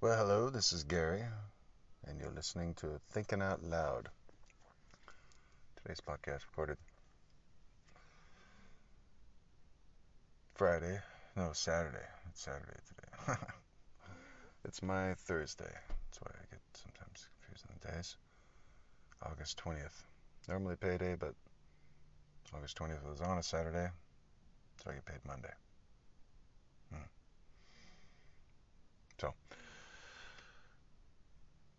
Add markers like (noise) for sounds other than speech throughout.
Well, hello, this is Gary, and you're listening to Thinking Out Loud. Today's podcast recorded Friday, no, Saturday. It's Saturday today. (laughs) it's my Thursday. That's why I get sometimes confused on the days. August 20th. Normally payday, but August 20th was on a Saturday, so I get paid Monday. Hmm. So,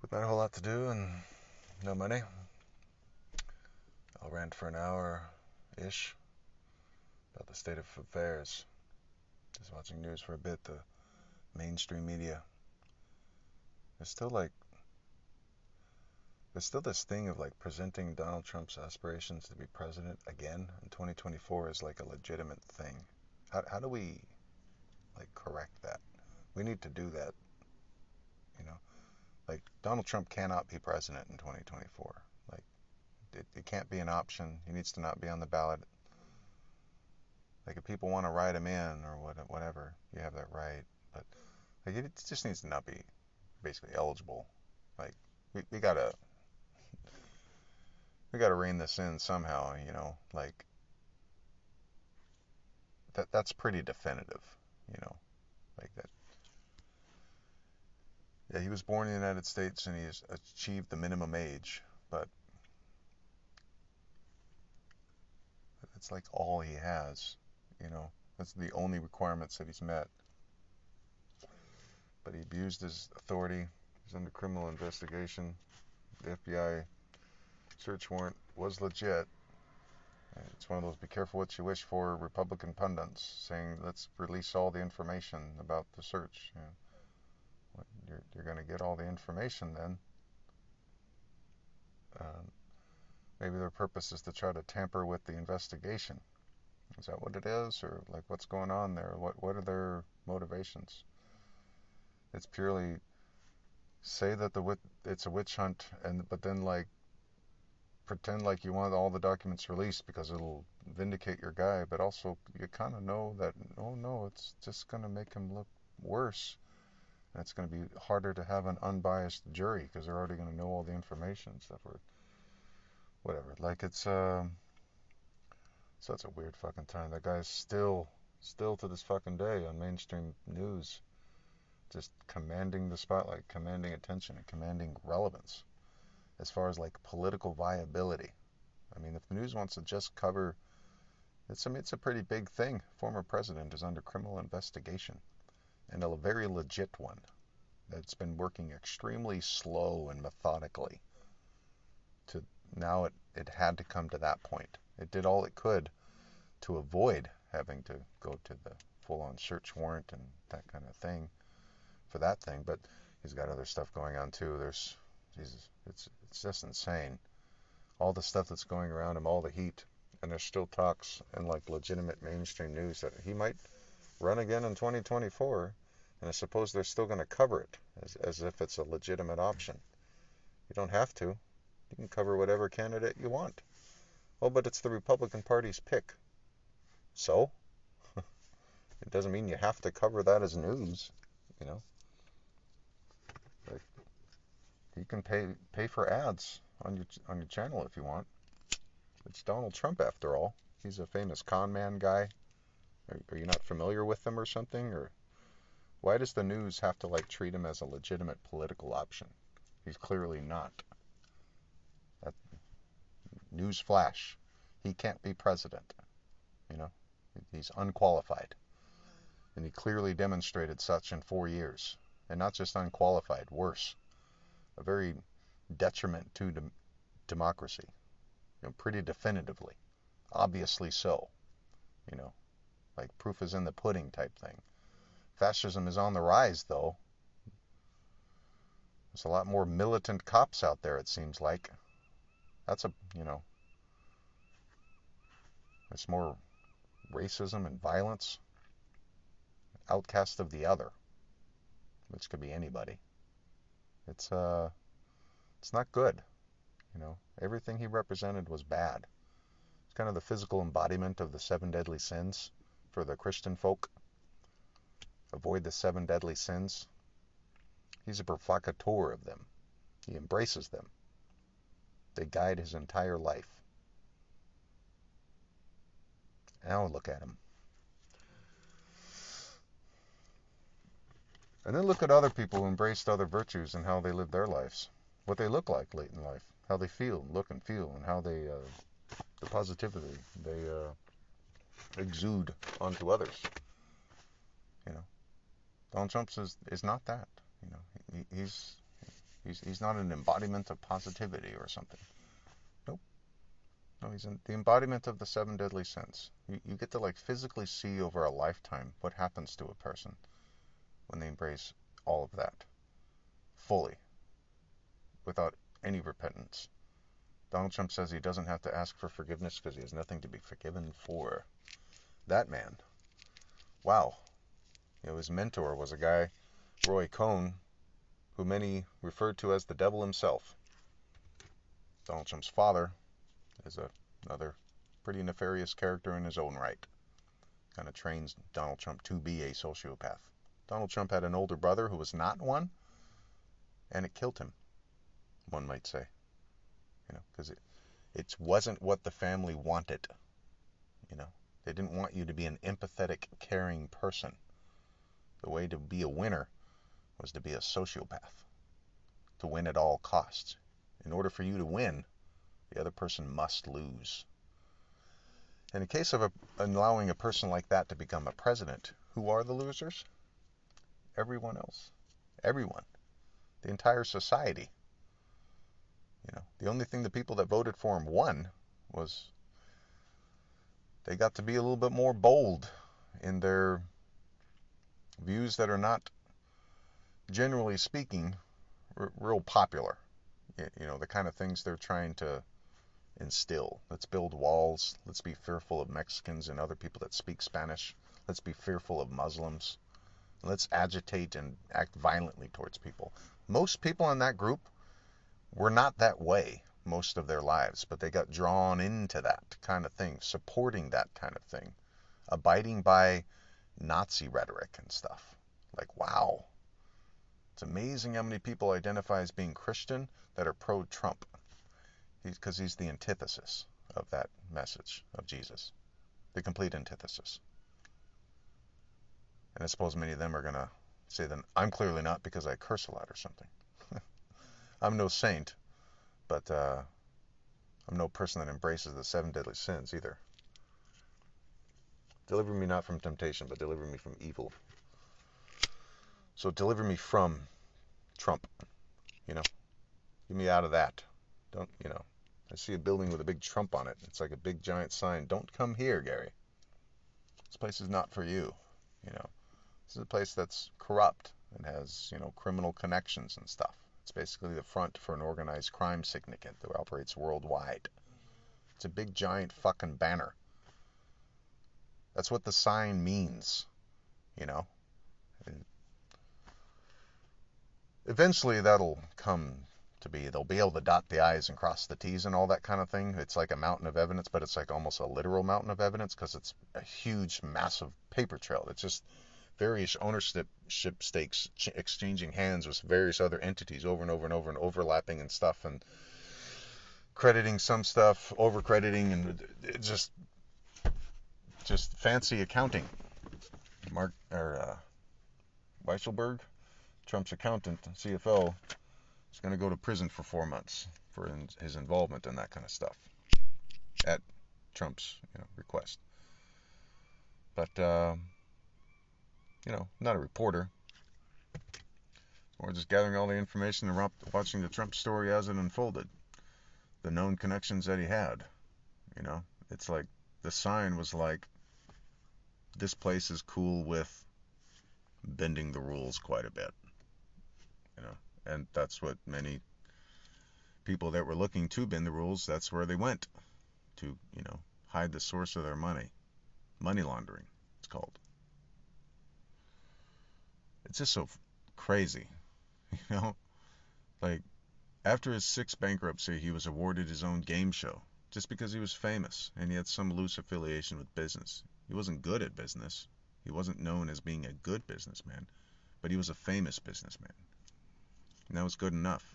with not a whole lot to do and no money, I'll rant for an hour ish about the state of affairs. Just watching news for a bit, the mainstream media. There's still like there's still this thing of like presenting Donald Trump's aspirations to be president again in 2024 as like a legitimate thing. How, how do we like correct that? We need to do that. You know, like Donald Trump cannot be president in 2024. Like it, it can't be an option. He needs to not be on the ballot. Like if people want to write him in or what, whatever, you have that right. But like it just needs to not be basically eligible. Like we, we gotta we got to rein this in somehow, you know, like that that's pretty definitive, you know, like that. Yeah, he was born in the United States and he's achieved the minimum age, but it's like all he has, you know. That's the only requirements that he's met. But he abused his authority. He's under criminal investigation. The FBI search warrant was legit. It's one of those be careful what you wish for Republican pundits saying let's release all the information about the search. You you're, you're going to get all the information then. Um, maybe their purpose is to try to tamper with the investigation. Is that what it is, or like what's going on there? What what are their motivations? It's purely say that the it's a witch hunt, and but then like pretend like you want all the documents released because it'll vindicate your guy, but also you kind of know that, oh no, it's just going to make him look worse. It's going to be harder to have an unbiased jury because they're already going to know all the information and stuff. Or whatever. Like it's, um, such a weird fucking time. That guy's still, still to this fucking day on mainstream news, just commanding the spotlight, commanding attention, and commanding relevance as far as like political viability. I mean, if the news wants to just cover, it's mean, it's a pretty big thing. Former president is under criminal investigation, and a very legit one that's been working extremely slow and methodically. To now, it it had to come to that point. It did all it could to avoid having to go to the full-on search warrant and that kind of thing for that thing, but he's got other stuff going on too. There's Jesus, it's it's just insane. All the stuff that's going around him, all the heat, and there's still talks and like legitimate mainstream news that he might run again in 2024. And I suppose they're still going to cover it as, as if it's a legitimate option. You don't have to. You can cover whatever candidate you want. Oh, but it's the Republican Party's pick. So? (laughs) it doesn't mean you have to cover that as news, you know? You can pay pay for ads on your on your channel if you want. It's Donald Trump after all. He's a famous con man guy. Are, are you not familiar with him or something? Or why does the news have to like treat him as a legitimate political option? He's clearly not. That news flash. He can't be president. You know, he's unqualified. And he clearly demonstrated such in four years. And not just unqualified, worse a very detriment to de- democracy, you know, pretty definitively, obviously so, you know, like proof is in the pudding type thing. Fascism is on the rise, though. There's a lot more militant cops out there, it seems like. That's a, you know, it's more racism and violence. Outcast of the other, which could be anybody. It's uh, it's not good. You know, everything he represented was bad. It's kind of the physical embodiment of the seven deadly sins for the Christian folk. Avoid the seven deadly sins. He's a provocateur of them. He embraces them. They guide his entire life. Now look at him. And then look at other people who embraced other virtues and how they lived their lives, what they look like late in life, how they feel, look and feel, and how they, uh, the positivity they uh, exude onto others. Donald Trump is is not that. You know, he, he's he's he's not an embodiment of positivity or something. Nope. No, he's the embodiment of the seven deadly sins. You, you get to like physically see over a lifetime what happens to a person when they embrace all of that fully without any repentance. Donald Trump says he doesn't have to ask for forgiveness because he has nothing to be forgiven for. That man. Wow. You know, his mentor was a guy, Roy Cohn, who many referred to as the devil himself. Donald Trump's father is a, another pretty nefarious character in his own right. Kind of trains Donald Trump to be a sociopath. Donald Trump had an older brother who was not one, and it killed him, one might say. You know, because it, it wasn't what the family wanted. You know, they didn't want you to be an empathetic, caring person. The way to be a winner was to be a sociopath, to win at all costs. In order for you to win, the other person must lose. In the case of a, allowing a person like that to become a president, who are the losers? everyone else. Everyone. The entire society. You know, the only thing the people that voted for him won was they got to be a little bit more bold in their views that are not, generally speaking, r- real popular. You know, the kind of things they're trying to instill. Let's build walls. Let's be fearful of Mexicans and other people that speak Spanish. Let's be fearful of Muslims. Let's agitate and act violently towards people. Most people in that group were not that way most of their lives, but they got drawn into that kind of thing, supporting that kind of thing, abiding by Nazi rhetoric and stuff. Like, wow. It's amazing how many people identify as being Christian that are pro Trump. Because he's, he's the antithesis of that message of Jesus, the complete antithesis. And I suppose many of them are going to say, then I'm clearly not because I curse a lot or something. (laughs) I'm no saint, but uh, I'm no person that embraces the seven deadly sins either. Deliver me not from temptation, but deliver me from evil. So deliver me from Trump. You know, get me out of that. Don't, you know, I see a building with a big Trump on it. It's like a big giant sign. Don't come here, Gary. This place is not for you. You know, this is a place that's corrupt and has, you know, criminal connections and stuff. It's basically the front for an organized crime syndicate that operates worldwide. It's a big giant fucking banner. That's what the sign means, you know. And eventually that'll come to be. They'll be able to dot the I's and cross the T's and all that kind of thing. It's like a mountain of evidence, but it's like almost a literal mountain of evidence because it's a huge, massive paper trail. It's just various ownership stakes exchanging hands with various other entities over and over and over and overlapping and stuff and crediting some stuff, over crediting and just just fancy accounting. Mark or uh, Weisselberg, Trump's accountant, CFO, is going to go to prison for four months for his involvement in that kind of stuff at Trump's you know, request. But uh, you know, not a reporter. Or just gathering all the information and watching the Trump story as it unfolded. The known connections that he had. You know, it's like the sign was like, this place is cool with bending the rules quite a bit. You know, and that's what many people that were looking to bend the rules, that's where they went to, you know, hide the source of their money. Money laundering, it's called it's just so crazy, (laughs) you know. Like after his sixth bankruptcy, he was awarded his own game show just because he was famous and he had some loose affiliation with business. He wasn't good at business. He wasn't known as being a good businessman, but he was a famous businessman. And that was good enough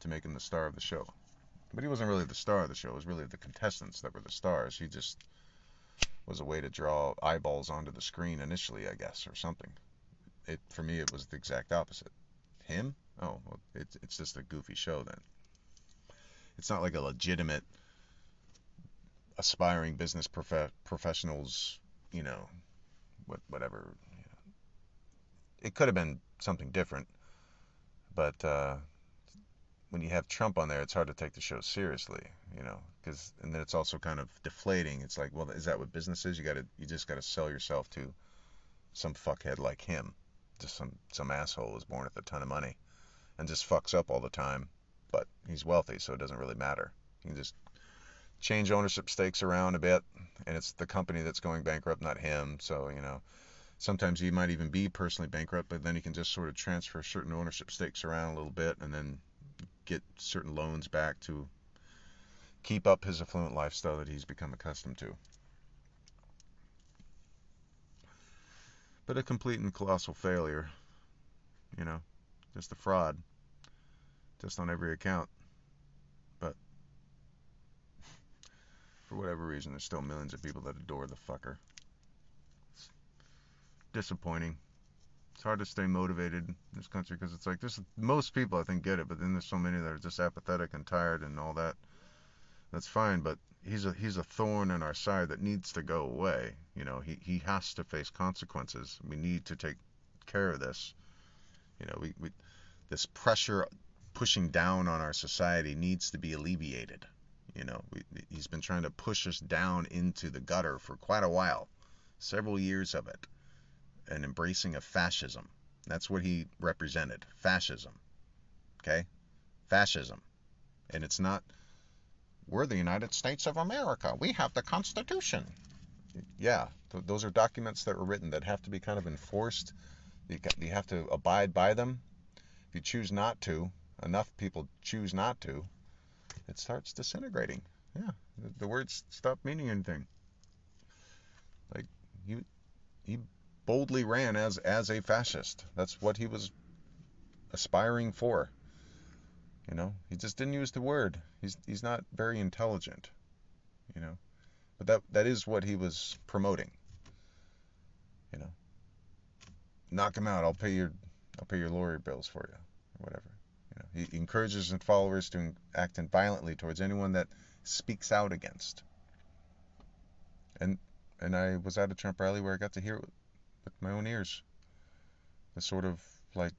to make him the star of the show. But he wasn't really the star of the show. It was really the contestants that were the stars. He just was a way to draw eyeballs onto the screen initially, I guess, or something. It for me, it was the exact opposite. Him? Oh, well, it's it's just a goofy show then. It's not like a legitimate aspiring business prof- professionals, you know, what whatever. You know. It could have been something different, but uh, when you have Trump on there, it's hard to take the show seriously, you know, because and then it's also kind of deflating. It's like, well, is that what business is? You got to you just got to sell yourself to some fuckhead like him, just some some asshole who's born with a ton of money and just fucks up all the time, but he's wealthy, so it doesn't really matter. You can just change ownership stakes around a bit, and it's the company that's going bankrupt, not him. So you know, sometimes he might even be personally bankrupt, but then he can just sort of transfer certain ownership stakes around a little bit, and then get certain loans back to keep up his affluent lifestyle that he's become accustomed to. But a complete and colossal failure, you know, just a fraud, just on every account. For whatever reason, there's still millions of people that adore the fucker. It's disappointing it's hard to stay motivated in this country because it's like this. Most people I think get it, but then there's so many that are just apathetic and tired and all that. That's fine, but he's a he's a thorn in our side that needs to go away. You know, he he has to face consequences. We need to take care of this. You know, we, we this pressure pushing down on our society needs to be alleviated. You know, we, he's been trying to push us down into the gutter for quite a while, several years of it an embracing of fascism. That's what he represented fascism. Okay? Fascism. And it's not, we're the United States of America. We have the Constitution. Yeah, th- those are documents that were written that have to be kind of enforced. You, you have to abide by them. If you choose not to, enough people choose not to, it starts disintegrating. Yeah, the, words stop meaning anything. Like, you, he boldly ran as as a fascist. That's what he was aspiring for. You know, he just didn't use the word. He's he's not very intelligent. You know, but that that is what he was promoting. You know, knock him out. I'll pay your I'll pay your lawyer bills for you, or whatever. He encourages his followers to act in violently towards anyone that speaks out against. And and I was at a Trump rally where I got to hear it with my own ears. The sort of like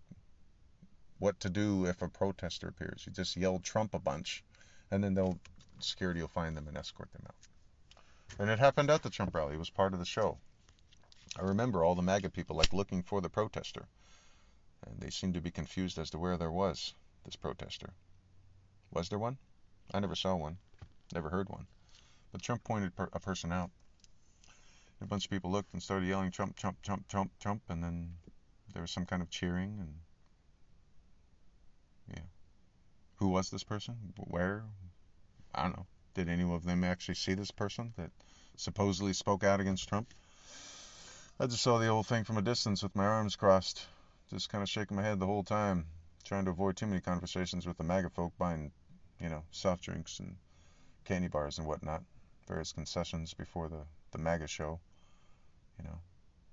what to do if a protester appears. You just yell Trump a bunch, and then they'll security will find them and escort them out. And it happened at the Trump rally. It was part of the show. I remember all the MAGA people like looking for the protester, and they seemed to be confused as to where there was this protester. Was there one? I never saw one. Never heard one. But Trump pointed per- a person out a bunch of people looked and started yelling Trump, Trump, Trump, Trump, Trump, and then there was some kind of cheering and yeah. Who was this person? Where? I don't know. Did any of them actually see this person that supposedly spoke out against Trump? I just saw the whole thing from a distance with my arms crossed, just kind of shaking my head the whole time, trying to avoid too many conversations with the MAGA folk buying, you know, soft drinks and candy bars and whatnot, various concessions before the, the MAGA show. You know,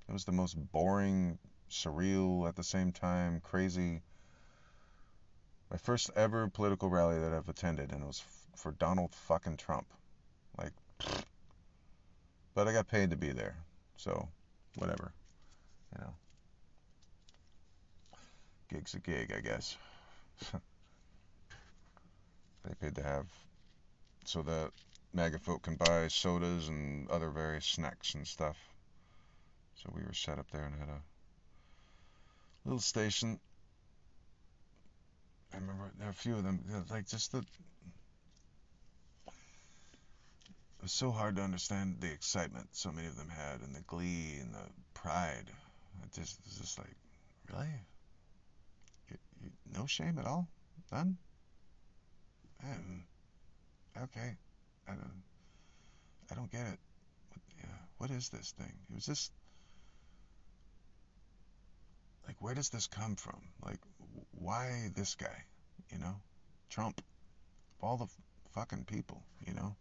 it was the most boring, surreal, at the same time, crazy. My first ever political rally that I've attended, and it was f- for Donald fucking Trump. Like, but I got paid to be there, so whatever. You know, gig's a gig, I guess. (laughs) they paid to have so that MAGA folk can buy sodas and other various snacks and stuff. So we were set up there and had a little station. I remember a few of them, like just the. It was so hard to understand the excitement so many of them had, and the glee and the pride. It just, it was just like, really? No shame at all? None? Um, okay. I don't, I don't get it. What, yeah, what is this thing? It was just like where does this come from like why this guy? You know, Trump, all the fucking people. You know,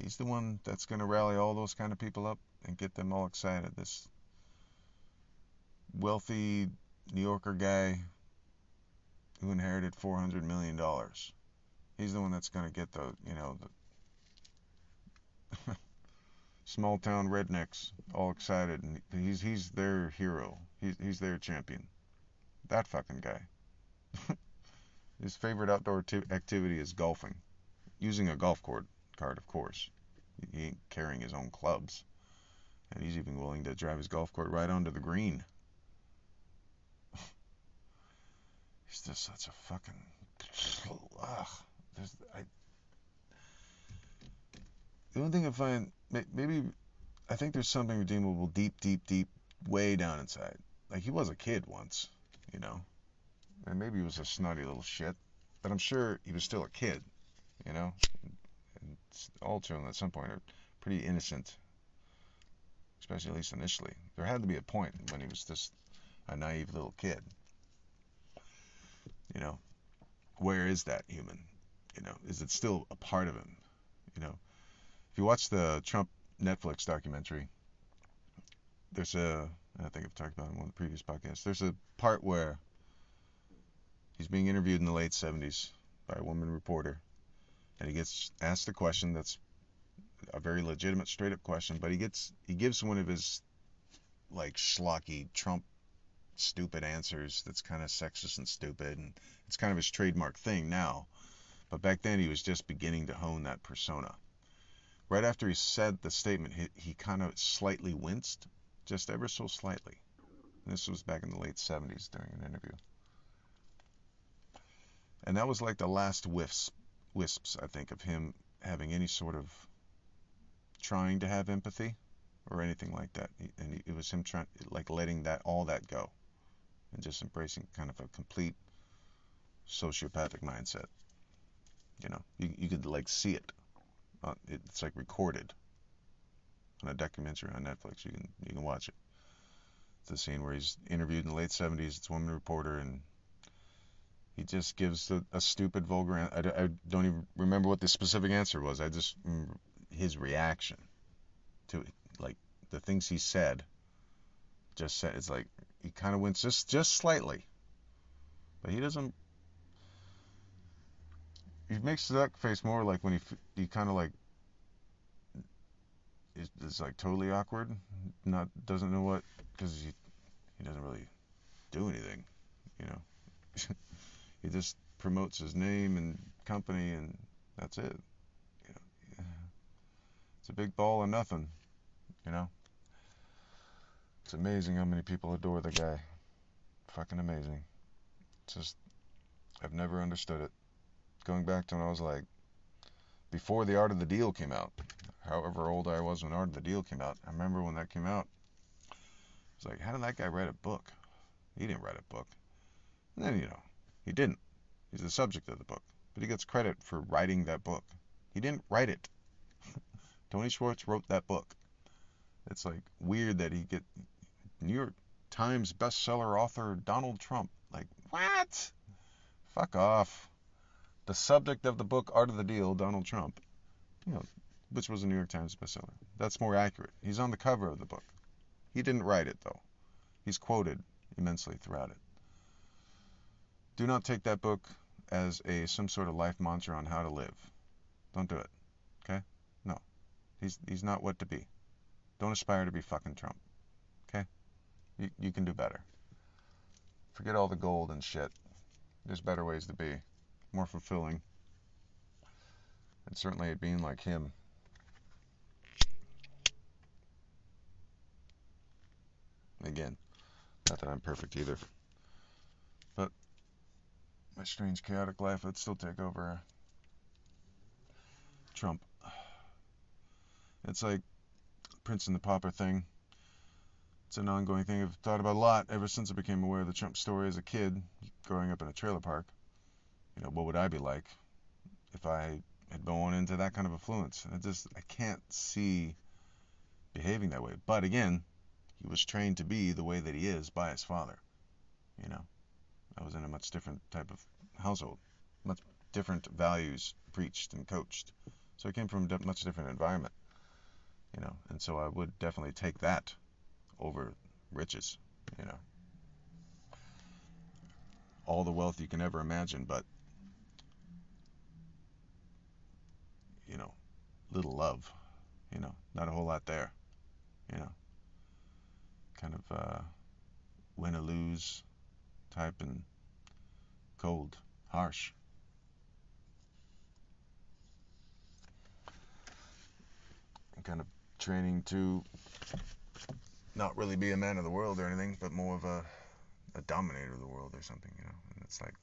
he's the one that's going to rally all those kind of people up and get them all excited. This wealthy New Yorker guy who inherited 400 million dollars. He's the one that's going to get the, you know, the (laughs) small town rednecks all excited and he's he's their hero. He's he's their champion. That fucking guy. (laughs) His favorite outdoor activity is golfing, using a golf cart, cart of course. He ain't carrying his own clubs, and he's even willing to drive his golf cart right onto the green. He's just such a fucking ugh. There's, I, the only thing I find maybe I think there's something redeemable deep, deep, deep, way down inside. Like he was a kid once, you know, and maybe he was a snotty little shit, but I'm sure he was still a kid, you know. And all children at some point are pretty innocent, especially at least initially. There had to be a point when he was just a naive little kid. You know, where is that human? You know, is it still a part of him? You know, if you watch the Trump Netflix documentary, there's a I think I've talked about it in one of the previous podcasts. There's a part where he's being interviewed in the late 70s by a woman reporter, and he gets asked a question that's a very legitimate, straight up question, but he gets he gives one of his like schlocky Trump stupid answers that's kind of sexist and stupid, and it's kind of his trademark thing now. But back then he was just beginning to hone that persona. Right after he said the statement, he, he kind of slightly winced, just ever so slightly. And this was back in the late 70s during an interview. And that was like the last wisps, wisps, I think, of him having any sort of trying to have empathy or anything like that. And it was him trying, like letting that all that go, and just embracing kind of a complete sociopathic mindset. You know, you, you could like see it. Uh, it's like recorded on a documentary on Netflix. You can you can watch it. It's a scene where he's interviewed in the late 70s. It's a woman reporter, and he just gives a, a stupid, vulgar. I, I don't even remember what the specific answer was. I just his reaction to like the things he said. Just said it's like he kind of went just just slightly, but he doesn't he makes that face more like when he he kind of like is, like totally awkward, not doesn't know what because he he doesn't really do anything, you know. (laughs) he just promotes his name and company and that's it. You know, it's a big ball of nothing, you know. It's amazing how many people adore the guy. Fucking amazing. It's just I've never understood it going back to when I was like before the Art of the Deal came out. However old I was when Art of the Deal came out, I remember when that came out. It's like, how did that guy write a book? He didn't write a book. And then you know, he didn't. He's the subject of the book, but he gets credit for writing that book. He didn't write it. (laughs) Tony Schwartz wrote that book. It's like weird that he get New York Times bestseller author Donald Trump. Like what? Fuck off the subject of the book Art of the Deal, Donald Trump, you know, which was a New York Times bestseller. That's more accurate. He's on the cover of the book. He didn't write it though. He's quoted immensely throughout it. Do not take that book as a some sort of life mantra on how to live. Don't do it. Okay? No. He's he's not what to be. Don't aspire to be fucking Trump. You you can do better. Forget all the gold and shit. There's better ways to be more fulfilling. And certainly being like him. Again, not that I'm perfect either. But my strange, chaotic life would still take over Trump. It's like Prince and the Pauper thing. It's an ongoing thing I've thought about a lot ever since I became aware of the Trump story as a kid, growing up in a trailer park you know, what would I be like if I had gone into that kind of affluence? And I just, I can't see behaving that way. But again, he was trained to be the way that he is by his father, you know. I was in a much different type of household, much different values preached and coached. So I came from a much different environment, you know, and so I would definitely take that over riches, you know. All the wealth you can ever imagine, but you know, little love, you know, not a whole lot there, you know. Kind of uh, win or lose type and cold, harsh. kind of training to not really be a man of the world or anything, but more of a, a dominator of the world or something, you know. And it's like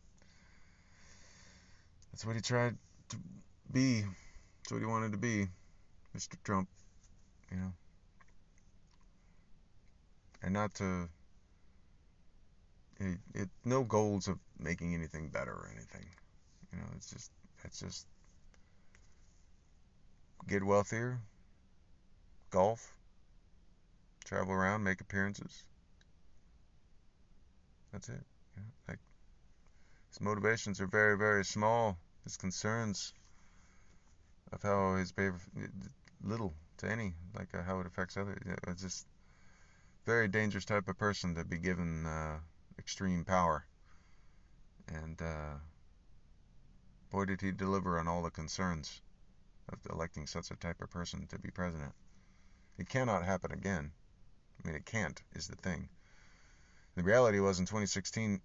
that's what he tried to be. That's what he wanted to be, Mr. Trump, you know. And not to it, it no goals of making anything better or anything. You know, it's just it's just get wealthier, golf, travel around, make appearances. That's it. Know, like his motivations are very, very small. His concerns of how his behavior little to any, like uh, how it affects others. It's just very dangerous type of person to be given uh, extreme power. And uh, boy, did he deliver on all the concerns of electing such a type of person to be president. It cannot happen again. I mean, it can't, is the thing. The reality was in 2016,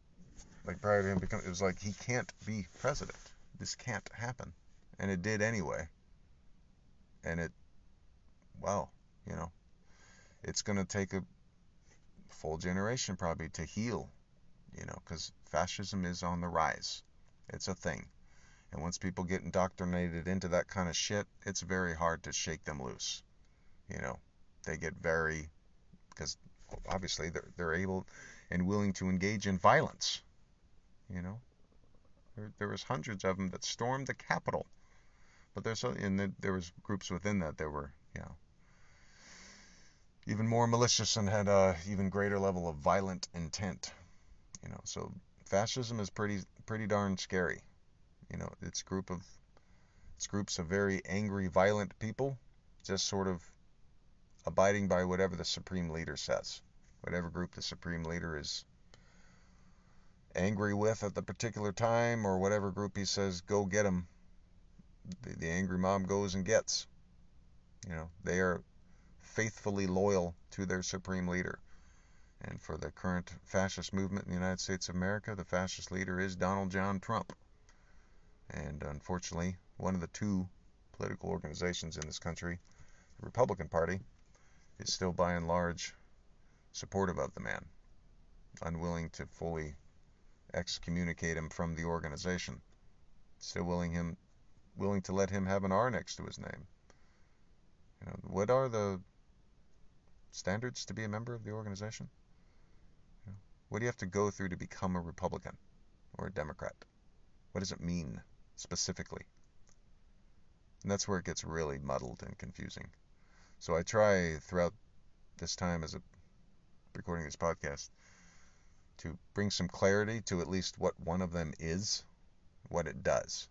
like prior to him becoming, it was like he can't be president. This can't happen. And it did anyway. And it, well, you know, it's to take a full generation probably to heal, you know, because fascism is on the rise. It's a thing. And once people get indoctrinated into that kind of shit, it's very hard to shake them loose you know, they get very because obviously they're they're able and willing to engage in violence. You know, there there was hundreds of them that stormed the Capitol, but there's and there, there was groups within that that were you know even more malicious and had a even greater level of violent intent. You know, so fascism is pretty pretty darn scary. You know, it's group of it's groups of very angry, violent people, just sort of abiding by whatever the supreme leader says, whatever group the supreme leader is angry with at the particular time, or whatever group he says, go get him, the, the angry mob goes and gets. You know, they are faithfully loyal to their supreme leader. And for the current fascist movement in the United States of America, the fascist leader is Donald John Trump. And unfortunately, one of the two political organizations in this country, the Republican Party, is still by and large supportive of the man, unwilling to fully excommunicate him from the organization, still willing him willing to let him have an R next to his name. You know, what are the standards to be a member of the organization? You know, what do you have to go through to become a Republican or a Democrat? What does it mean specifically? And that's where it gets really muddled and confusing. So I try throughout this time as a recording this podcast to bring some clarity to at least what one of them is, what it does,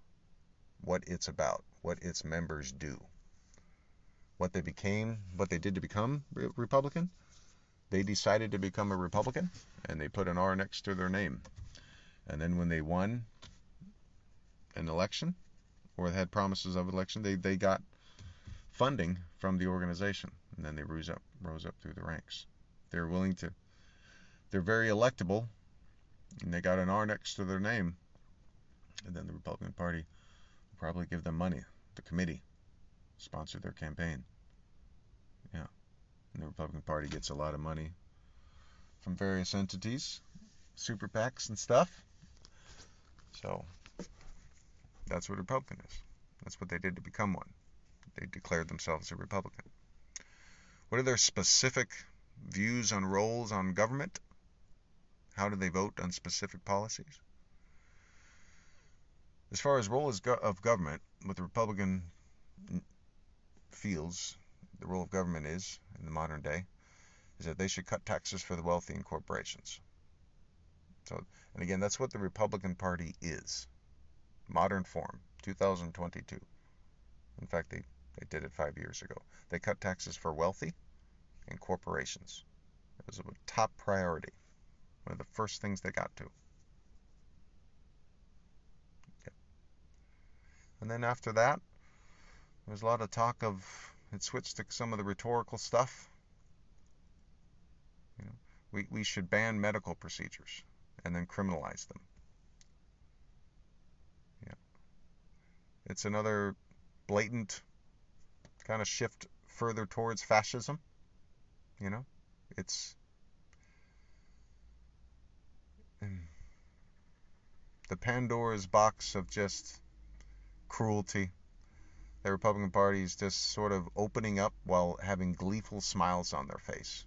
what it's about, what its members do, what they became, what they did to become Republican. They decided to become a Republican and they put an R next to their name. And then when they won an election or had promises of election, they, they got funding from the organization, and then they rose up rose up through the ranks. They're willing to. They're very electable, and they got an R next to their name. And then the Republican Party will probably give them money. The committee sponsor their campaign. Yeah, and the Republican Party gets a lot of money from various entities, super PACs and stuff. So that's what a Republican is. That's what they did to become one they declared themselves a Republican. What are their specific views on roles on government? How do they vote on specific policies? As far as role of government, what the Republican feels the role of government is in the modern day is that they should cut taxes for the wealthy and corporations. So, and again, that's what the Republican Party is. Modern form, 2022. In fact, they, they did it five years ago. They cut taxes for wealthy and corporations. It was a top priority. One of the first things they got to. And then after that, there was a lot of talk of it switched to some of the rhetorical stuff. You know, we, we should ban medical procedures and then criminalize them. Yeah. It's another blatant kind of shift further towards fascism. You know, it's the Pandora's box of just cruelty. The Republican Party is just sort of opening up while having gleeful smiles on their face.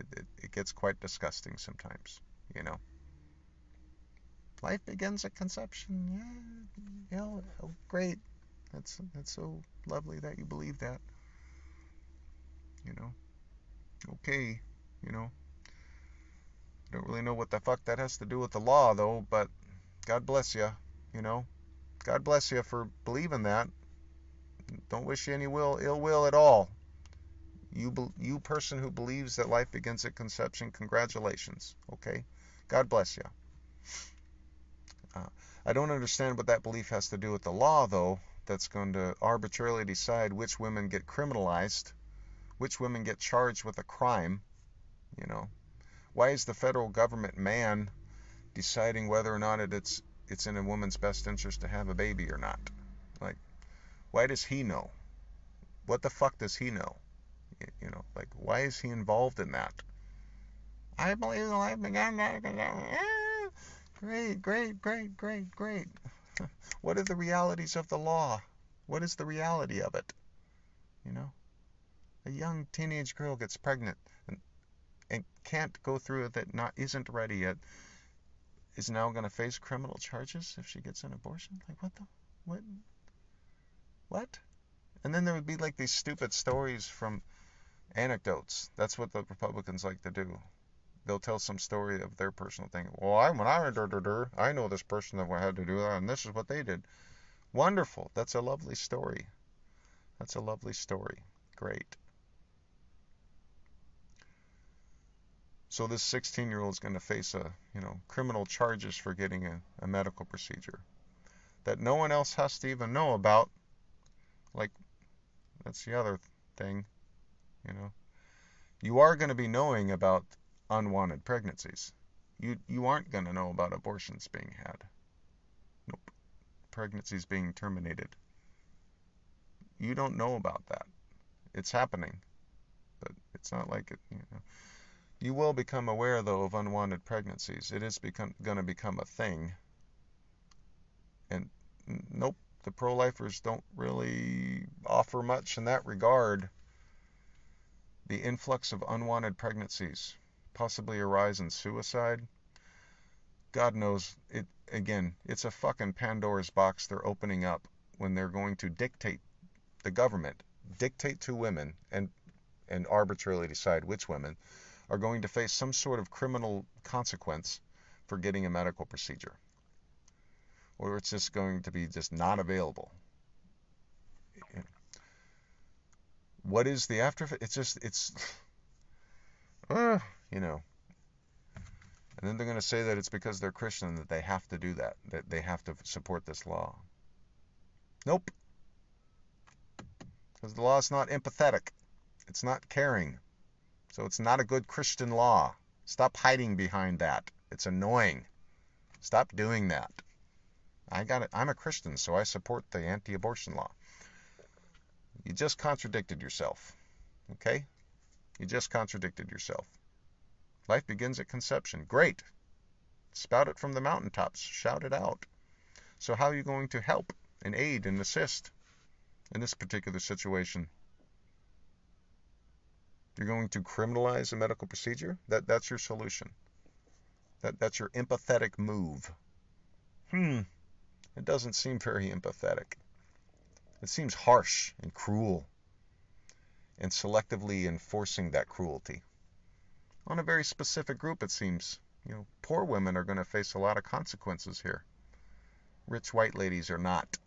It, it, it gets quite disgusting sometimes, you know. Life begins at conception. Yeah, you know, oh, great. That's that's so lovely that you believe that. You know. Okay, you know. Don't really know what the fuck that has to do with the law, though, but God bless you, you know. God bless you for believing that. Don't wish you any will, ill will at all. You, you person who believes that life begins at conception, congratulations, okay? God bless you. Uh, I don't understand what that belief has to do with the law, though, that's going to arbitrarily decide which women get criminalized, which women get charged with a crime, you know. Why is the federal government man deciding whether or not it's it's in a woman's best interest to have a baby or not? Like, why does he know? What the fuck does he know? You know, like, why is he involved in that? I believe the life began. Great, great, great, great, great. What are the realities of the law? What is the reality of it? You know, a young teenage girl gets pregnant and can't go through it that not isn't ready yet is now going to face criminal charges if she gets an abortion? Like what the what what? And then there would be like these stupid stories from anecdotes. That's what the Republicans like to do. They'll tell some story of their personal thing. Well, I when I dur, I know this person that had to do that, and this is what they did. Wonderful. That's a lovely story. That's a lovely story. Great. So this 16 year old is going to face a, you know, criminal charges for getting a, a medical procedure that no one else has to even know about. Like, that's the other thing, you know. You are going to be knowing about unwanted pregnancies. You you aren't going to know about abortions being had. Nope. Pregnancies being terminated. You don't know about that. It's happening. But it's not like it, you know. You will become aware, though, of unwanted pregnancies. It is become, going to become a thing. And nope, the pro lifers don't really offer much in that regard. The influx of unwanted pregnancies, possibly a rise in suicide. God knows it again, it's a fucking Pandora's box they're opening up when they're going to dictate the government dictate to women and and arbitrarily decide which women are going to face some sort of criminal consequence for getting a medical procedure. Or it's just going to be just not available. What is the after? It's just, it's, (sighs) uh, you know. And then they're going to say that it's because they're Christian that they have to do that, that they have to support this law. Nope. Because the law is not empathetic, it's not caring. So it's not a good Christian law. Stop hiding behind that. It's annoying. Stop doing that. I got it. I'm a Christian, so I support the anti-abortion law. You just contradicted yourself. Okay? You just contradicted yourself. Life begins at conception. Great. Spout it from the mountaintops. Shout it out. So how are you going to help and aid and assist in this particular situation? You're going to criminalize a medical procedure? That that's your solution. That that's your empathetic move. Hmm. It doesn't seem very empathetic. It seems harsh and cruel and selectively enforcing that cruelty on a very specific group it seems You know, poor women are going to face a lot of consequences here. Rich white ladies are not.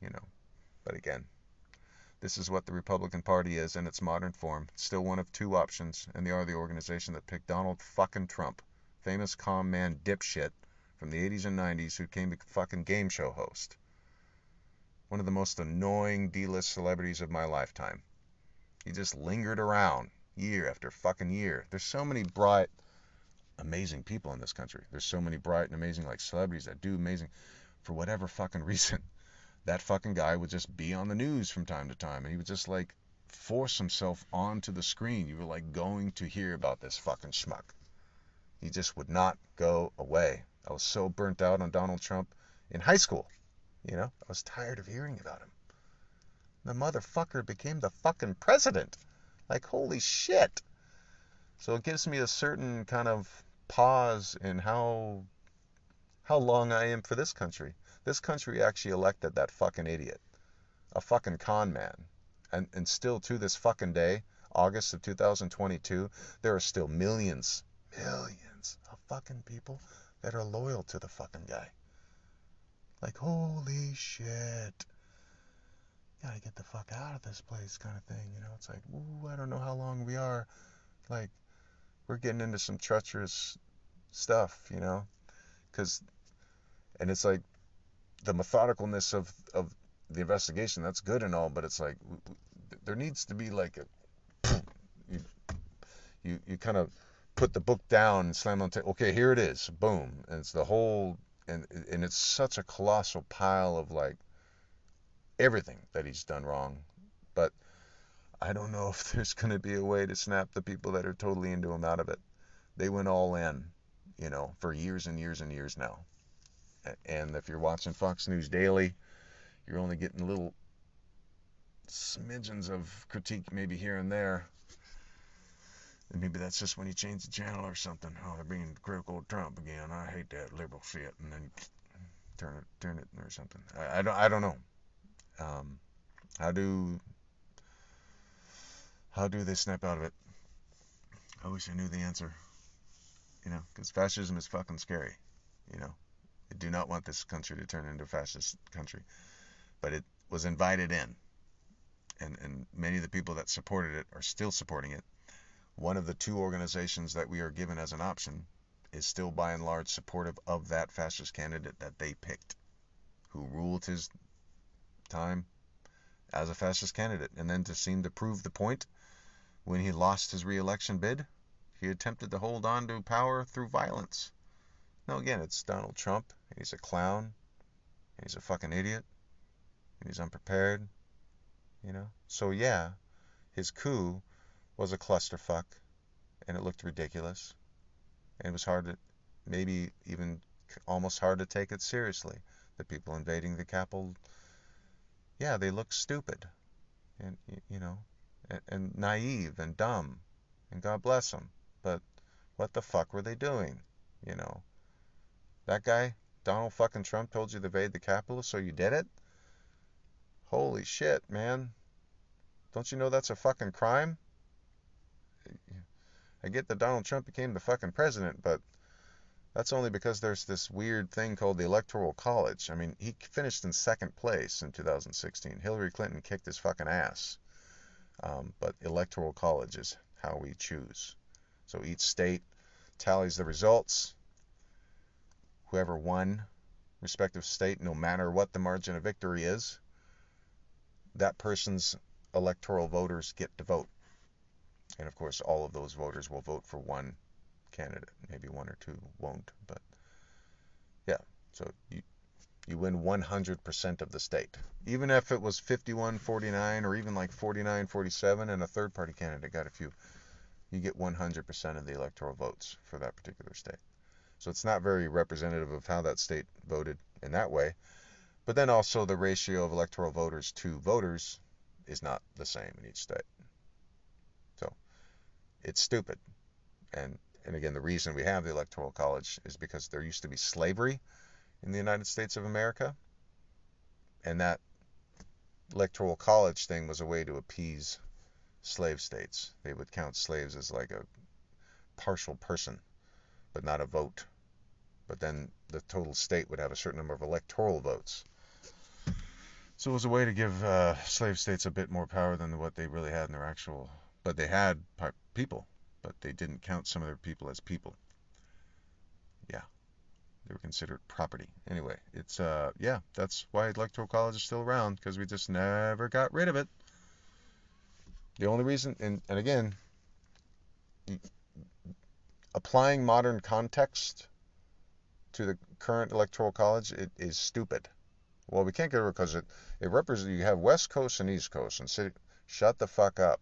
You know, but again, this is what the Republican Party is in its modern form. It's still one of two options, and they are the organization that picked Donald fucking Trump, famous con man dipshit from the 80s and 90s who came to fucking game show host. One of the most annoying D-list celebrities of my lifetime. He just lingered around year after fucking year. There's so many bright, amazing people in this country. There's so many bright and amazing like celebrities that do amazing for whatever fucking (laughs) reason. That fucking guy would just be on the news from time to time and he would just like force himself onto the screen. You were like going to hear about this fucking schmuck. He just would not go away. I was so burnt out on Donald Trump in high school. You know, I was tired of hearing about him. The motherfucker became the fucking president. Like, holy shit. So it gives me a certain kind of pause in how how long I am for this country. This country actually elected that fucking idiot. A fucking con man. And and still to this fucking day, August of 2022, there are still millions, millions of fucking people that are loyal to the fucking guy. Like, holy shit gotta get the fuck out of this place kind of thing. You know, it's like, ooh, I don't know how long we are. Like, we're getting into some treacherous stuff, you know, because, and it's like the methodicalness of of the investigation. That's good and all, but it's like there needs to be like a you you, you kind of put the book down and slam on the table. Okay, here it is. Boom, and it's the whole and and it's such a colossal pile of like everything that he's done wrong. But I don't know (laughs) if there's going to be a way to snap the people that are totally into him out of it. They went all in, you know, for years and years and years now. And if you're watching Fox News Daily, you're only getting little smidgens of critique maybe here and there. And maybe that's just when you change the channel or something. Oh, they're being critical of Trump again. I hate that liberal shit. And then turn it, turn it or something. I, I don't, I don't know. Um, how do how do they snap out of it? I wish I knew the answer. You know, because fascism is fucking scary. You know, I do not want this country to turn into a fascist country, but it was invited in, and and many of the people that supported it are still supporting it. One of the two organizations that we are given as an option is still by and large supportive of that fascist candidate that they picked, who ruled his time as a fascist candidate. And then to seem to prove the point, when he lost his reelection bid, he attempted to hold on to power through violence. Now, again, it's Donald Trump. He's a clown. He's a fucking idiot. He's unprepared. You know? So, yeah, his coup was a clusterfuck and it looked ridiculous. And it was hard to, maybe even almost hard to take it seriously. The people invading the Capitol yeah, they look stupid, and you know, and, and naive and dumb, and God bless them. But what the fuck were they doing? You know, that guy, Donald fucking Trump, told you to invade the Capitol, so you did it. Holy shit, man! Don't you know that's a fucking crime? I get that Donald Trump became the fucking president, but that's only because there's this weird thing called the Electoral College. I mean, he finished in second place in 2016. Hillary Clinton kicked his fucking ass. Um, but Electoral College is how we choose. So each state tallies the results. Whoever won respective state, no matter what the margin of victory is, that person's electoral voters get to vote. And of course, all of those voters will vote for one candidate. Maybe one or two won't, but yeah. So you you win 100% of the state. Even if it was 51-49 or even like 49-47 and a third party candidate got a few, you get 100% of the electoral votes for that particular state. So it's not very representative of how that state voted in that way. But then also the ratio of electoral voters to voters is not the same in each state. So it's stupid. And and again, the reason we have the Electoral College is because there used to be slavery in the United States of America. And that Electoral College thing was a way to appease slave states. They would count slaves as like a partial person but not a vote. But then the total state would have a certain number of electoral votes. So it was a way to give uh, slave states a bit more power than what they really had in their actual. But they had people, but they didn't count some of their people as people. Yeah, they were considered property. Anyway, it's uh yeah, that's why electoral college is still around because we just never got rid of it. The only reason, and, and again, applying modern context to the current electoral college it is stupid. Well, we can't get rid of it because it it represents you have West Coast and East Coast and city. Shut the fuck up.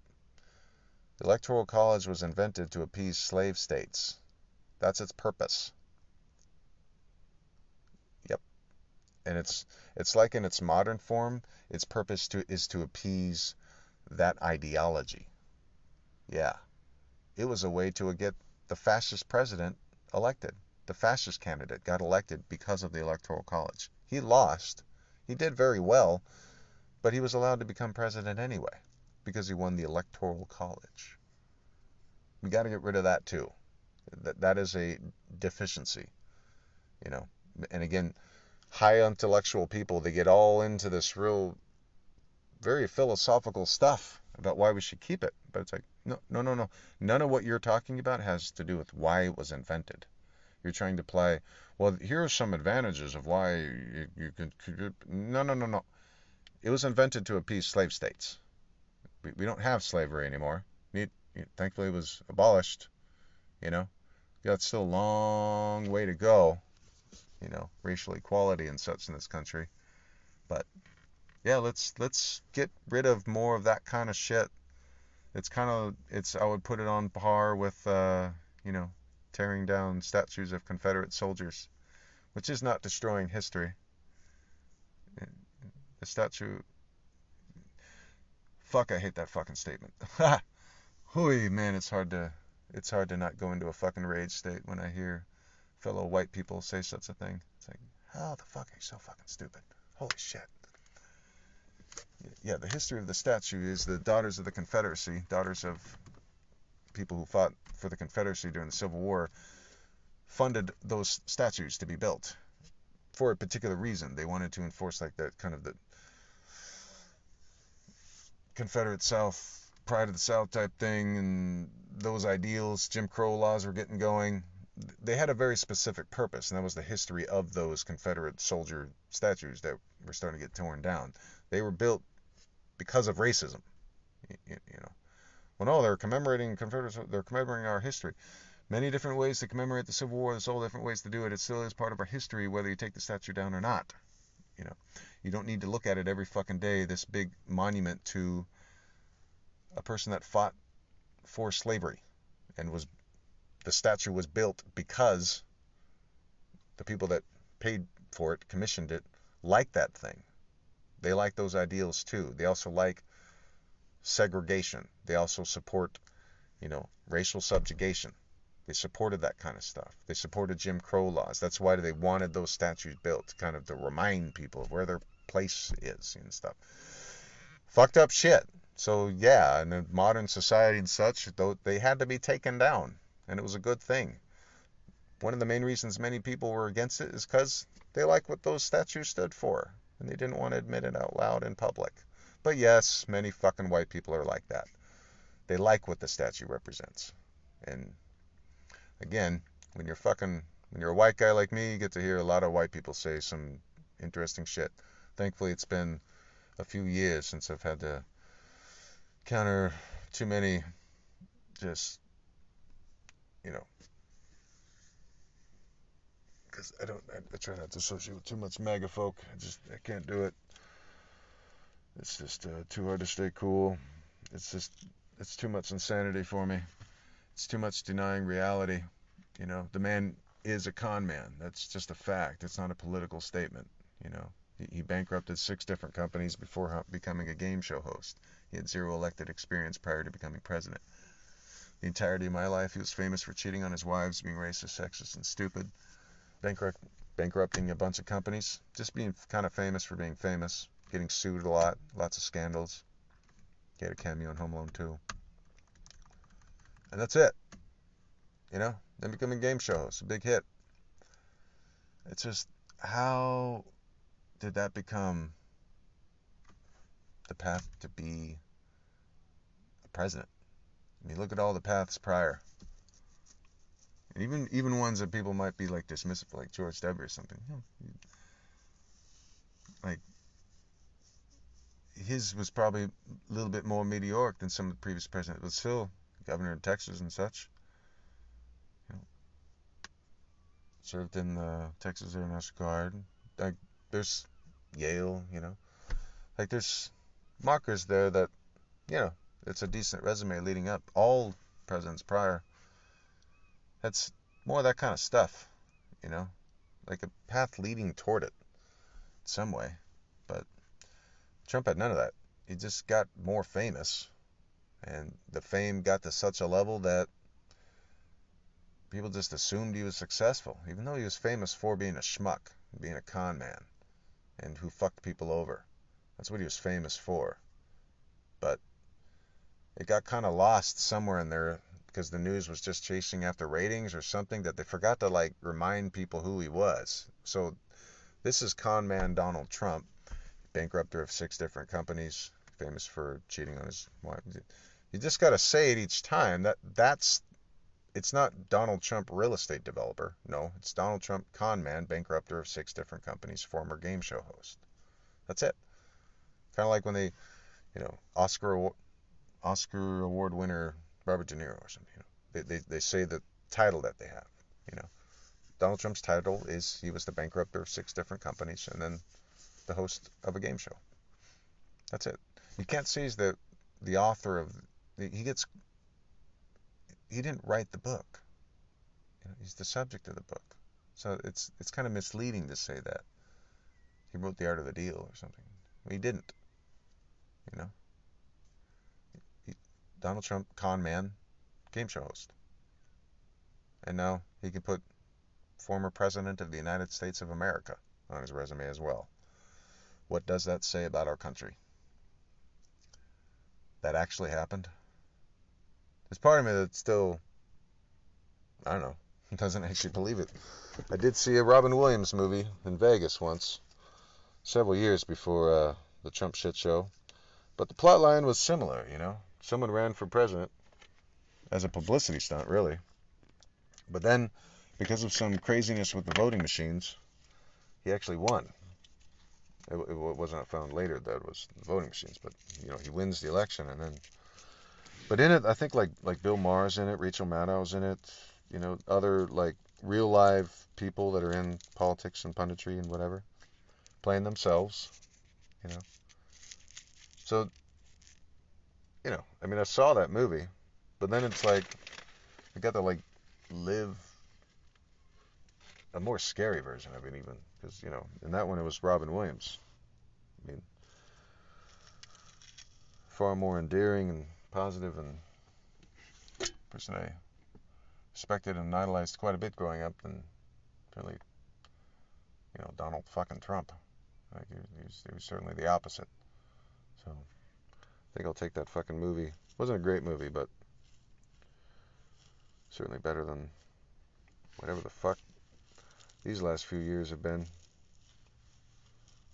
The electoral college was invented to appease slave states. That's its purpose. Yep. And it's it's like in its modern form, its purpose to is to appease that ideology. Yeah. It was a way to get the fascist president elected. The fascist candidate got elected because of the Electoral College. He lost. He did very well, but he was allowed to become president anyway because he won the Electoral College. We got to get rid of that too. That that is a deficiency. You know, and again, high intellectual people they get all into this real very philosophical stuff about why we should keep it. But it's like, no, no, no, no. None of what you're talking about has to do with why it was invented. You're trying to play, well, here are some advantages of why you, you can. No, no, no, no. It was invented to appease slave states. We, we don't have slavery anymore. Thankfully, it was abolished. You know, got still a long way to go. You know, racial equality and such in this country. But yeah, let's let's get rid of more of that kind of shit. It's kind of it's I would put it on par with uh, you know tearing down statues of Confederate soldiers, which is not destroying history. The statue. Fuck, I hate that fucking statement. (laughs) Hooey, man, it's hard to it's hard to not go into a fucking rage state when I hear fellow white people say such a thing. It's like, how the fuck are you so fucking stupid? Holy shit yeah, the history of the statue is the Daughters of the Confederacy, daughters of people who fought for the Confederacy during the Civil War, funded those statues to be built for a particular reason. They wanted to enforce like that kind of the Confederate South, pride of the South type thing, and those ideals. Jim Crow laws were getting going. They had a very specific purpose, and that was the history of those Confederate soldier statues that were starting to get torn down. They were built because of racism. You, you know, well, no, they're commemorating Confederates. They're commemorating our history. Many different ways to commemorate the Civil War. There's all different ways to do it. It still is part of our history, whether you take the statue down or not. You know, you don't need to look at it every fucking day. This big monument to a person that fought for slavery and was the statue was built because the people that paid for it, commissioned it, liked that thing. They like those ideals too. They also like segregation. They also support, you know, racial subjugation. They supported that kind of stuff. They supported Jim Crow laws. That's why they wanted those statues built, kind of to remind people of where their place is and stuff. Fucked up shit. So yeah, in modern society and such, though they had to be taken down, and it was a good thing. One of the main reasons many people were against it is because they like what those statues stood for and they didn't want to admit it out loud in public. But yes, many fucking white people are like that. They like what the statue represents. And again, when you're fucking when you're a white guy like me, you get to hear a lot of white people say some interesting shit. Thankfully, it's been a few years since I've had to counter too many just you know because I don't. I, I, try not to associate with too much MAGA folk. I just I can't do it. It's just uh, too hard to stay cool. It's just it's too much insanity for me. It's too much denying reality. You know, the man is a con man. That's just a fact. It's not a political statement. You know, he, he bankrupted six different companies before becoming a game show host. He had zero elected experience prior to becoming president. The entirety of my life, he was famous for cheating on his wives, being racist, sexist, and stupid bankrupt, bankrupting a bunch of companies, just being kind of famous for being famous, getting sued a lot, lots of scandals. He had a cameo in Home Alone 2. And that's it. You know, then becoming game show host, a big hit. It's just how did that become the path to be a president? I mean, look at all the paths prior. And even even ones that people might be like dismissive, like George W. or something. Like his was probably a little bit more meteoric than some of the previous presidents, but still governor in Texas and such. You know, served in the Texas Air National Guard. Like there's Yale, you know, like there's markers there that you know it's a decent resume leading up. All presidents prior. That's more of that kind of stuff, you know, like a path leading toward it, some way. But Trump had none of that. He just got more famous, and the fame got to such a level that people just assumed he was successful, even though he was famous for being a schmuck, being a con man, and who fucked people over. That's what he was famous for. But it got kind of lost somewhere in there because the news was just chasing after ratings or something that they forgot to like remind people who he was. So this is con man Donald Trump, bankrupter of six different companies, famous for cheating on his wife. You just got to say it each time that that's it's not Donald Trump real estate developer. No, it's Donald Trump con man, bankrupter of six different companies, former game show host. That's it. Kind of like when they, you know, Oscar Oscar award winner Robert De Niro or something. You know, they, they, they say the title that they have. You know, Donald Trump's title is he was the bankrupter of six different companies and then the host of a game show. That's it. You can't say he's the the author of. He gets. He didn't write the book. You know, he's the subject of the book. So it's it's kind of misleading to say that he wrote the art of the deal or something. he didn't. You know. Donald Trump, con man, game show host. And now he can put former president of the United States of America on his resume as well. What does that say about our country? That actually happened? There's part of me that still, I don't know, (laughs) doesn't actually believe it. I did see a Robin Williams movie in Vegas once, several years before uh, the Trump shit show. But the plot line was similar, you know someone ran for president as a publicity stunt, really. But then, because of some craziness with the voting machines, he actually won. It, it wasn't found later that it was the voting machines, but you know he wins the election, and then. But in it, I think like like Bill Maher's in it, Rachel Maddow's in it, you know, other like real live people that are in politics and punditry and whatever, playing themselves, you know. So you know, I mean, I saw that movie, but then it's like I got to like live a more scary version of it, even because you know, in that one it was Robin Williams. I mean, far more endearing and positive and person I respected and idolized quite a bit growing up than really, you know, Donald fucking Trump. Like he was, he was certainly the opposite. So I think I'll take that fucking movie. Wasn't a great movie, but certainly better than whatever the fuck these last few years have been.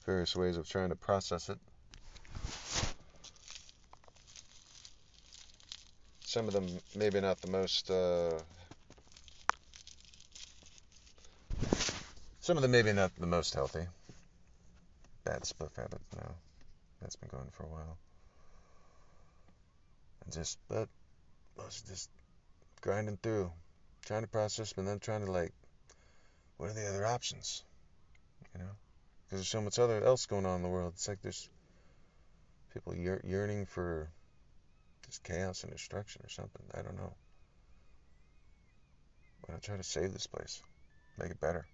Various ways of trying to process it. Some of them maybe not the most. Uh, some of them maybe not the most healthy. Bad split habit now. That's been going for a while. And just, but I was just grinding through, trying to process, but then trying to like, what are the other options? You know, because there's so much other else going on in the world. It's like there's people yearning for just chaos and destruction or something. I don't know. Not I try to save this place, make it better?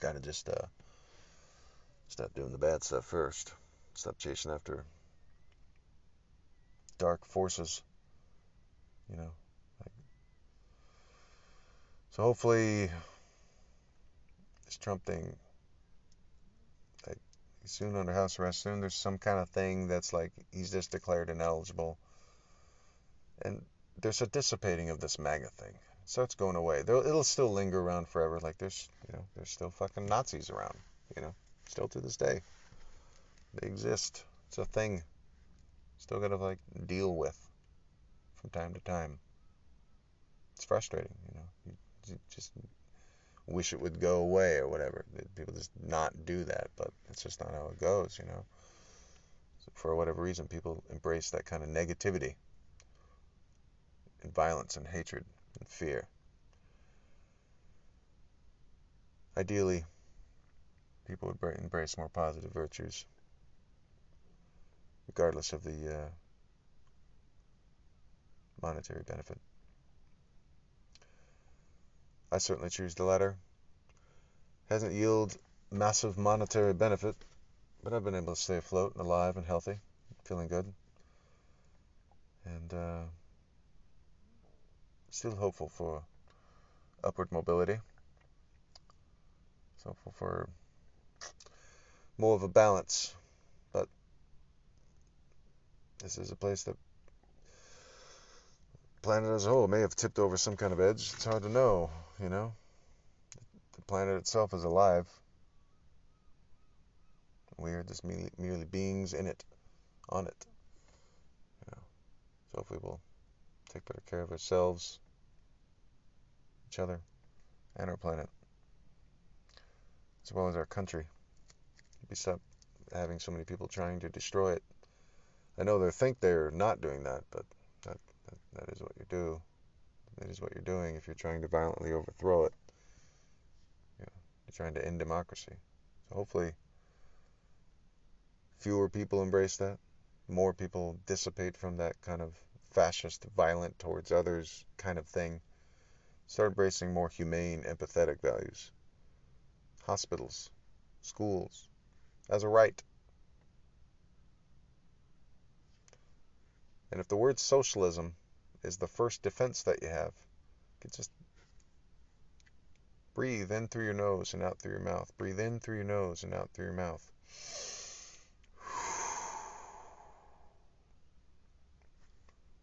Gotta just uh, Stop doing the bad stuff first. Stop chasing after dark forces. You know. So hopefully, this Trump thing, soon under house arrest. Soon there's some kind of thing that's like he's just declared ineligible. And there's a dissipating of this MAGA thing. It starts going away. They'll, it'll still linger around forever. Like there's, you know, there's still fucking Nazis around. You know, still to this day, they exist. It's a thing. Still gotta like deal with from time to time. It's frustrating, you know. You, you just wish it would go away or whatever. People just not do that, but it's just not how it goes, you know. So for whatever reason, people embrace that kind of negativity and violence and hatred and fear. Ideally, people would embrace more positive virtues, regardless of the uh, monetary benefit. I certainly choose the latter. Hasn't yielded massive monetary benefit, but I've been able to stay afloat and alive and healthy, feeling good. And uh, still hopeful for upward mobility. Hopeful for more of a balance. But this is a place that planet as a whole may have tipped over some kind of edge. It's hard to know, you know. The planet itself is alive. We are just merely, merely beings in it, on it. You know. So if we will take better care of ourselves, each other, and our planet, as well as our country, we stop having so many people trying to destroy it. I know they think they're not doing that, but that, that, that is what you do. That is what you're doing if you're trying to violently overthrow it. You know, you're trying to end democracy. So hopefully, fewer people embrace that. More people dissipate from that kind of fascist, violent towards others kind of thing. Start embracing more humane, empathetic values. Hospitals, schools, as a right. And if the word socialism is the first defense that you have, you just breathe in through your nose and out through your mouth. Breathe in through your nose and out through your mouth.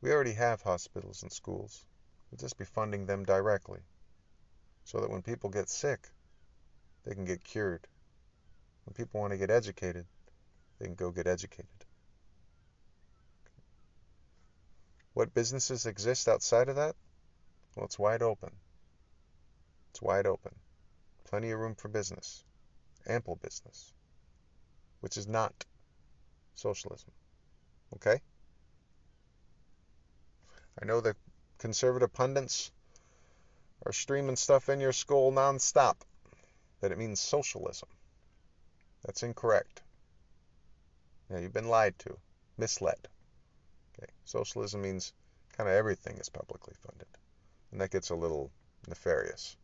We already have hospitals and schools. We'll just be funding them directly so that when people get sick, they can get cured. When people want to get educated, they can go get educated. What businesses exist outside of that? Well, it's wide open. It's wide open. Plenty of room for business. Ample business. Which is not socialism. Okay? I know the conservative pundits are streaming stuff in your skull nonstop that it means socialism. That's incorrect. Yeah, you've been lied to, misled. Socialism means kind of everything is publicly funded, and that gets a little nefarious.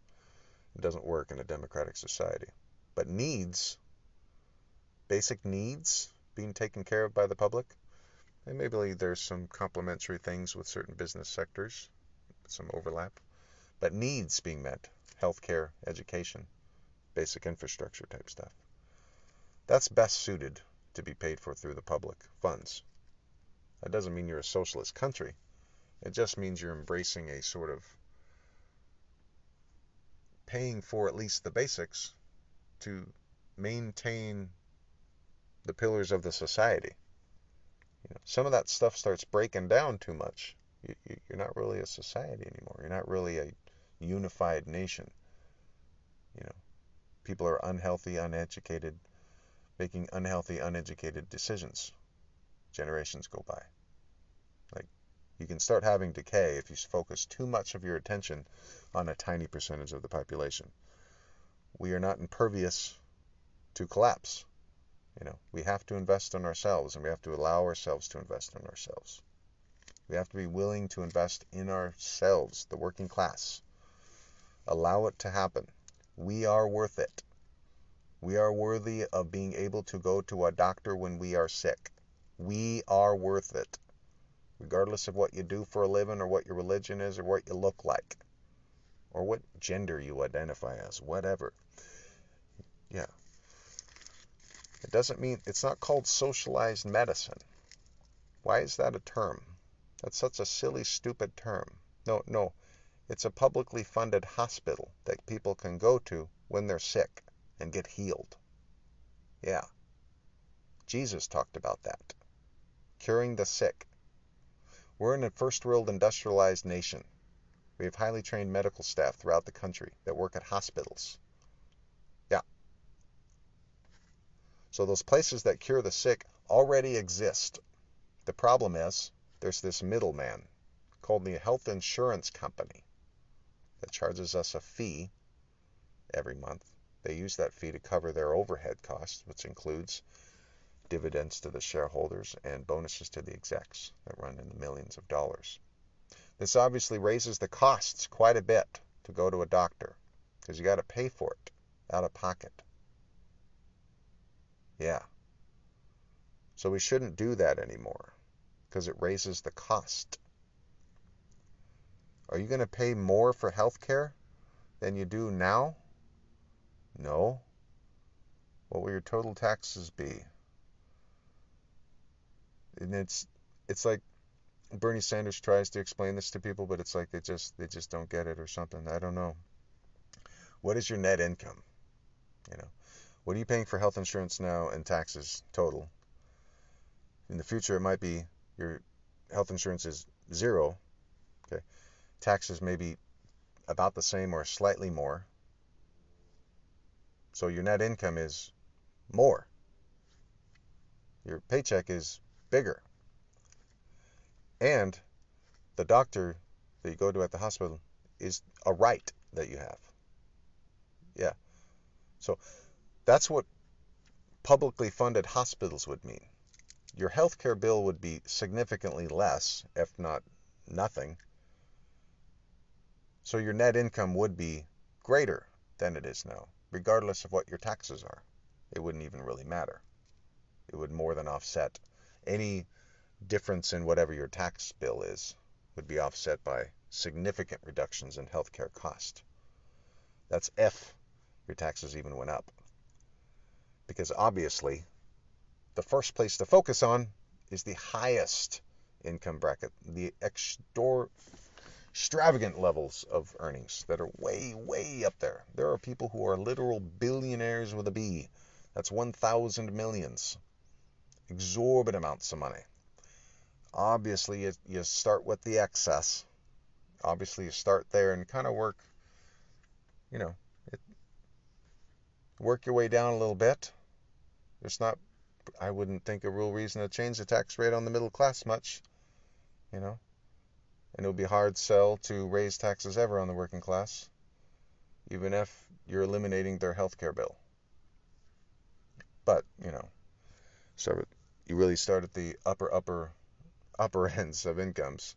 It doesn't work in a democratic society. But needs, basic needs, being taken care of by the public, and maybe there's some complementary things with certain business sectors, some overlap, but needs being met, healthcare, education, basic infrastructure type stuff that's best suited to be paid for through the public funds. That doesn't mean you're a socialist country. It just means you're embracing a sort of paying for at least the basics to maintain the pillars of the society. You know, some of that stuff starts breaking down too much. You, you, you're not really a society anymore. You're not really a unified nation. You know, people are unhealthy, uneducated, making unhealthy, uneducated decisions. Generations go by. You can start having decay if you focus too much of your attention on a tiny percentage of the population. We are not impervious to collapse. You know, we have to invest in ourselves and we have to allow ourselves to invest in ourselves. We have to be willing to invest in ourselves, the working class. Allow it to happen. We are worth it. We are worthy of being able to go to a doctor when we are sick. We are worth it, regardless of what you do for a living or what your religion is or what you look like or what gender you identify as, whatever. Yeah. It doesn't mean it's not called socialized medicine. Why is that a term? That's such a silly, stupid term. No, no. It's a publicly funded hospital that people can go to when they're sick and get healed. Yeah. Jesus talked about that. Curing the sick. We're in a first world industrialized nation. We have highly trained medical staff throughout the country that work at hospitals. Yeah. So those places that cure the sick already exist. The problem is there's this middleman called the health insurance company that charges us a fee every month. They use that fee to cover their overhead costs, which includes dividends to the shareholders and bonuses to the execs that run in the millions of dollars. This obviously raises the costs quite a bit to go to a doctor because you got to pay for it out of pocket. Yeah. So we shouldn't do that anymore because it raises the cost. Are you going to pay more for health care than you do now? No. What will your total taxes be? And it's it's like Bernie Sanders tries to explain this to people, but it's like they just they just don't get it or something. I don't know. What is your net income? You know, what are you paying for health insurance now and taxes total? In the future, it might be your health insurance is zero. Okay, taxes may be about the same or slightly more. So your net income is more. Your paycheck is bigger. And the doctor that you go to at the hospital is a right that you have. Yeah. So that's what publicly funded hospitals would mean. Your health care bill would be significantly less, if not nothing. So your net income would be greater than it is now, regardless of what your taxes are. It wouldn't even really matter. It would more than offset any difference in whatever your tax bill is would be offset by significant reductions in healthcare cost. That's if your taxes even went up. Because obviously, the first place to focus on is the highest income bracket, the extor- extravagant levels of earnings that are way, way up there. There are people who are literal billionaires with a B. That's 1,000 millions exorbitant amounts of money. Obviously, you, you start with the excess. Obviously, you start there and kind of work, you know, it, work your way down a little bit. There's not, I wouldn't think, a real reason to change the tax rate on the middle class much, you know. And it would be hard sell to raise taxes ever on the working class, even if you're eliminating their health care bill. But, you know, so you really start at the upper, upper, upper (laughs) ends of incomes.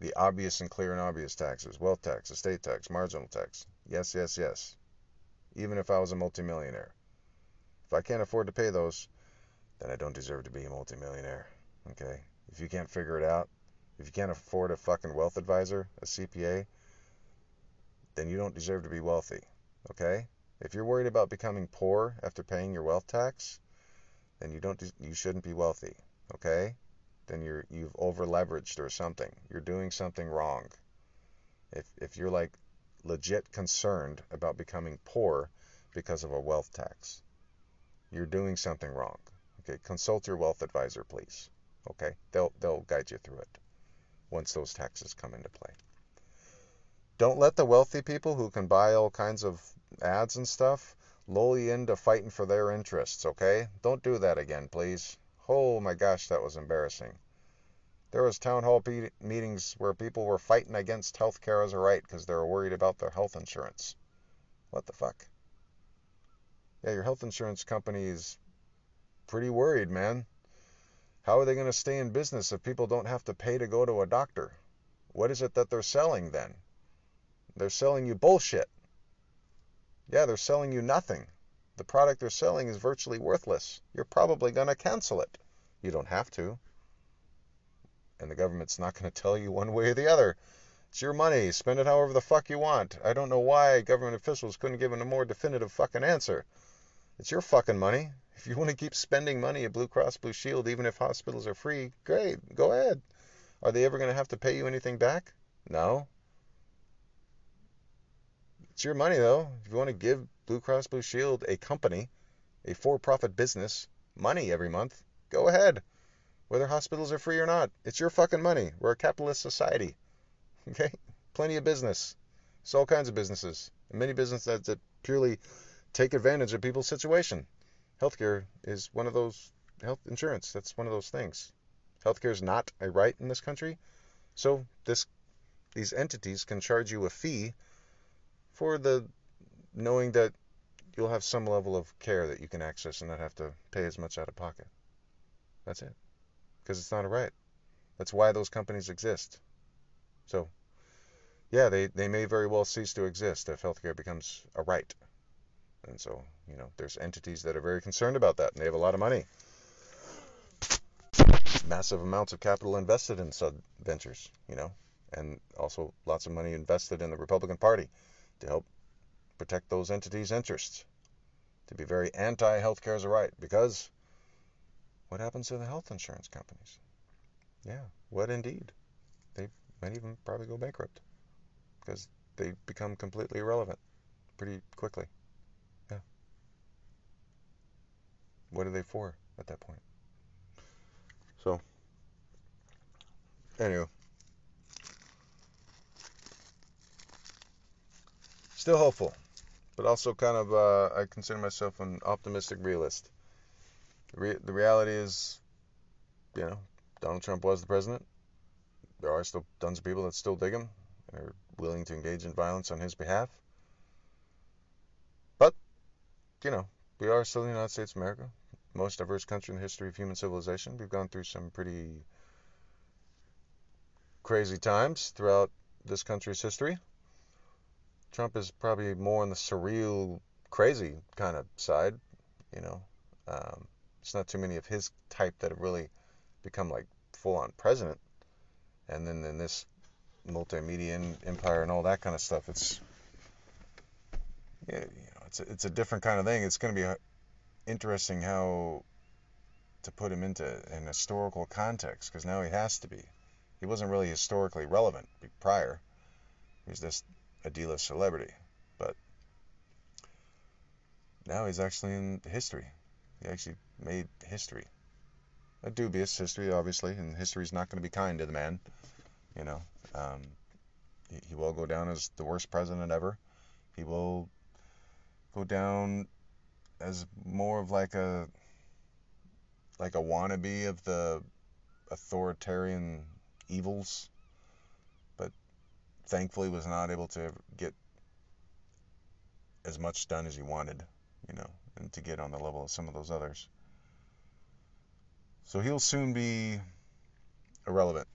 The obvious and clear and obvious taxes wealth tax, estate tax, marginal tax. Yes, yes, yes. Even if I was a multimillionaire. If I can't afford to pay those, then I don't deserve to be a multimillionaire. Okay? If you can't figure it out, if you can't afford a fucking wealth advisor, a CPA, then you don't deserve to be wealthy. Okay? If you're worried about becoming poor after paying your wealth tax, then you don't you shouldn't be wealthy. Okay? Then you're you've over leveraged or something. You're doing something wrong. If if you're like legit concerned about becoming poor because of a wealth tax, you're doing something wrong. Okay, consult your wealth advisor, please. Okay, they'll they'll guide you through it once those taxes come into play. Don't let the wealthy people who can buy all kinds of ads and stuff lull you into fighting for their interests, okay? Don't do that again, please. Oh my gosh, that was embarrassing. There was town hall pe- meetings where people were fighting against health care as a right because they were worried about their health insurance. What the fuck? Yeah, your health insurance company is pretty worried, man. How are they going to stay in business if people don't have to pay to go to a doctor? What is it that they're selling then? They're selling you bullshit. Yeah, they're selling you nothing. The product they're selling is virtually worthless. You're probably going to cancel it. You don't have to. And the government's not going to tell you one way or the other. It's your money. Spend it however the fuck you want. I don't know why government officials couldn't give a more definitive fucking answer. It's your fucking money. If you want to keep spending money at Blue Cross Blue Shield, even if hospitals are free, great. Go ahead. Are they ever going to have to pay you anything back? No. It's your money though. If you want to give Blue Cross Blue Shield, a company, a for-profit business, money every month, go ahead. Whether hospitals are free or not, it's your fucking money. We're a capitalist society. (laughs) Okay? Plenty of business. It's all kinds of businesses. And many businesses that purely take advantage of people's situation. Healthcare is one of those health insurance. That's one of those things. Healthcare is not a right in this country. So this these entities can charge you a fee for the knowing that you'll have some level of care that you can access and not have to pay as much out of pocket. That's it. Because it's not a right. That's why those companies exist. So, yeah, they, they may very well cease to exist if healthcare becomes a right. And so, you know, there's entities that are very concerned about that, and they have a lot of money. Massive amounts of capital invested in sub ventures, you know, and also lots of money invested in the Republican Party to help protect those entities' interests, to be very anti healthcare as a right. Because what happens to the health insurance companies? Yeah, what indeed? They might even probably go bankrupt because they become completely irrelevant pretty quickly. Yeah. What are they for at that point? So, anyway, still hopeful, but also kind of uh, I consider myself an optimistic realist. Re- the reality is, you know, Donald Trump was the president. There are still tons of people that still dig him and are willing to engage in violence on his behalf. But, you know, we are still the United States of America, most diverse country in the history of human civilization. We've gone through some pretty crazy times throughout this country's history. Trump is probably more on the surreal, crazy kind of side. You know, um, it's not too many of his type that have really become like full-on president. And then in this multimedia empire and all that kind of stuff, it's yeah, you know, it's a, it's a different kind of thing. It's going to be uh, interesting how to put him into an historical context because now he has to be. He wasn't really historically relevant prior. He was just a D-list celebrity, but now he's actually in history. He actually made history. A dubious history, obviously, and history's not going to be kind to the man. You know, um, he, he will go down as the worst president ever. He will go down as more of like a like a wannabe of the authoritarian evils thankfully was not able to get as much done as he wanted, you know, and to get on the level of some of those others. So he'll soon be irrelevant.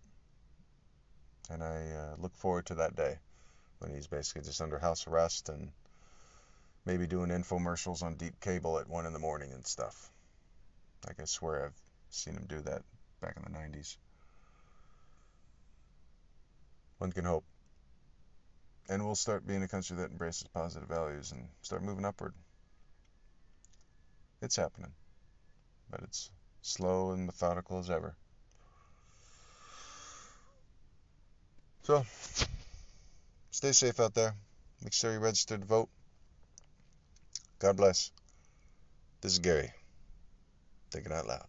And I uh, look forward to that day when he's basically just under house arrest and maybe doing infomercials on deep cable at 1 in the morning and stuff. Like I swear I've seen him do that back in the 90s. One can hope and we'll start being a country that embraces positive values and start moving upward. It's happening, but it's slow and methodical as ever. So, stay safe out there. Make sure you register to vote. God bless. This is Gary. Thinking out loud.